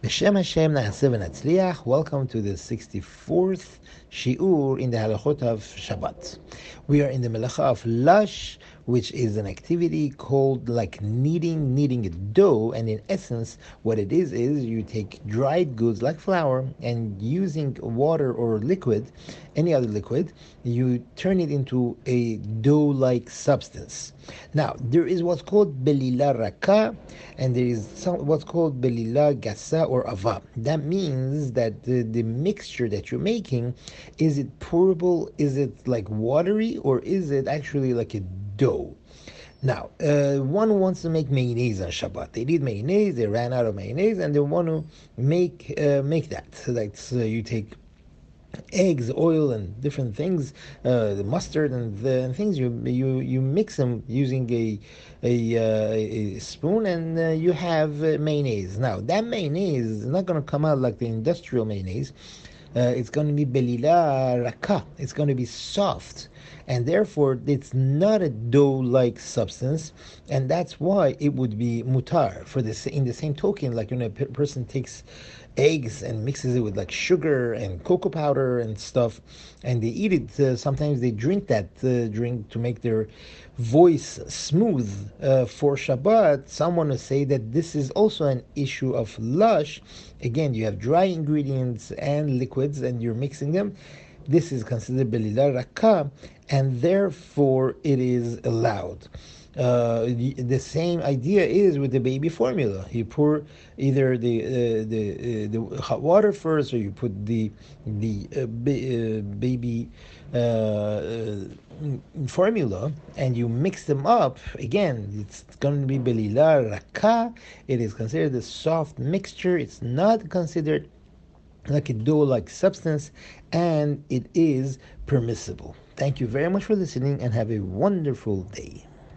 B'Shem Hashem Na'aseh v'Natzliach. Welcome to the 64th Shi'ur in the Halachot of Shabbat. We are in the Melacha of Lush, which is an activity called like kneading, kneading a dough. And in essence, what it is, is you take dried goods like flour and using water or liquid, any other liquid, you turn it into a dough-like substance. Now, there is what's called belila raka, and there is some, what's called belila gasa or ava. That means that the, the mixture that you're making, is it pourable, is it like watery, or is it actually like a dough? Now, uh, one wants to make mayonnaise on Shabbat. They need mayonnaise. They ran out of mayonnaise, and they want to make uh, make that. So that's uh, you take eggs, oil, and different things, uh, the mustard and, the, and things. You you you mix them using a a, uh, a spoon, and uh, you have uh, mayonnaise. Now that mayonnaise is not going to come out like the industrial mayonnaise. Uh, it's going to be belila raka. It's going to be soft, and therefore it's not a dough-like substance, and that's why it would be mutar. For this, in the same token, like when a person takes eggs and mixes it with like sugar and cocoa powder and stuff, and they eat it. Uh, sometimes they drink that uh, drink to make their voice smooth uh, for Shabbat. Someone will say that this is also an issue of lush. Again, you have dry ingredients and liquids, and you're mixing them. This is considered belila raka, and therefore it is allowed. Uh, the, same idea is with the baby formula. You pour either the uh, the uh, the hot water first, or you put the the uh, uh, baby uh, formula, and you mix them up. Again, it's going to be belila raka. It is considered a soft mixture. It's not considered like a dough-like substance, and it is permissible. Thank you very much for listening, and have a wonderful day.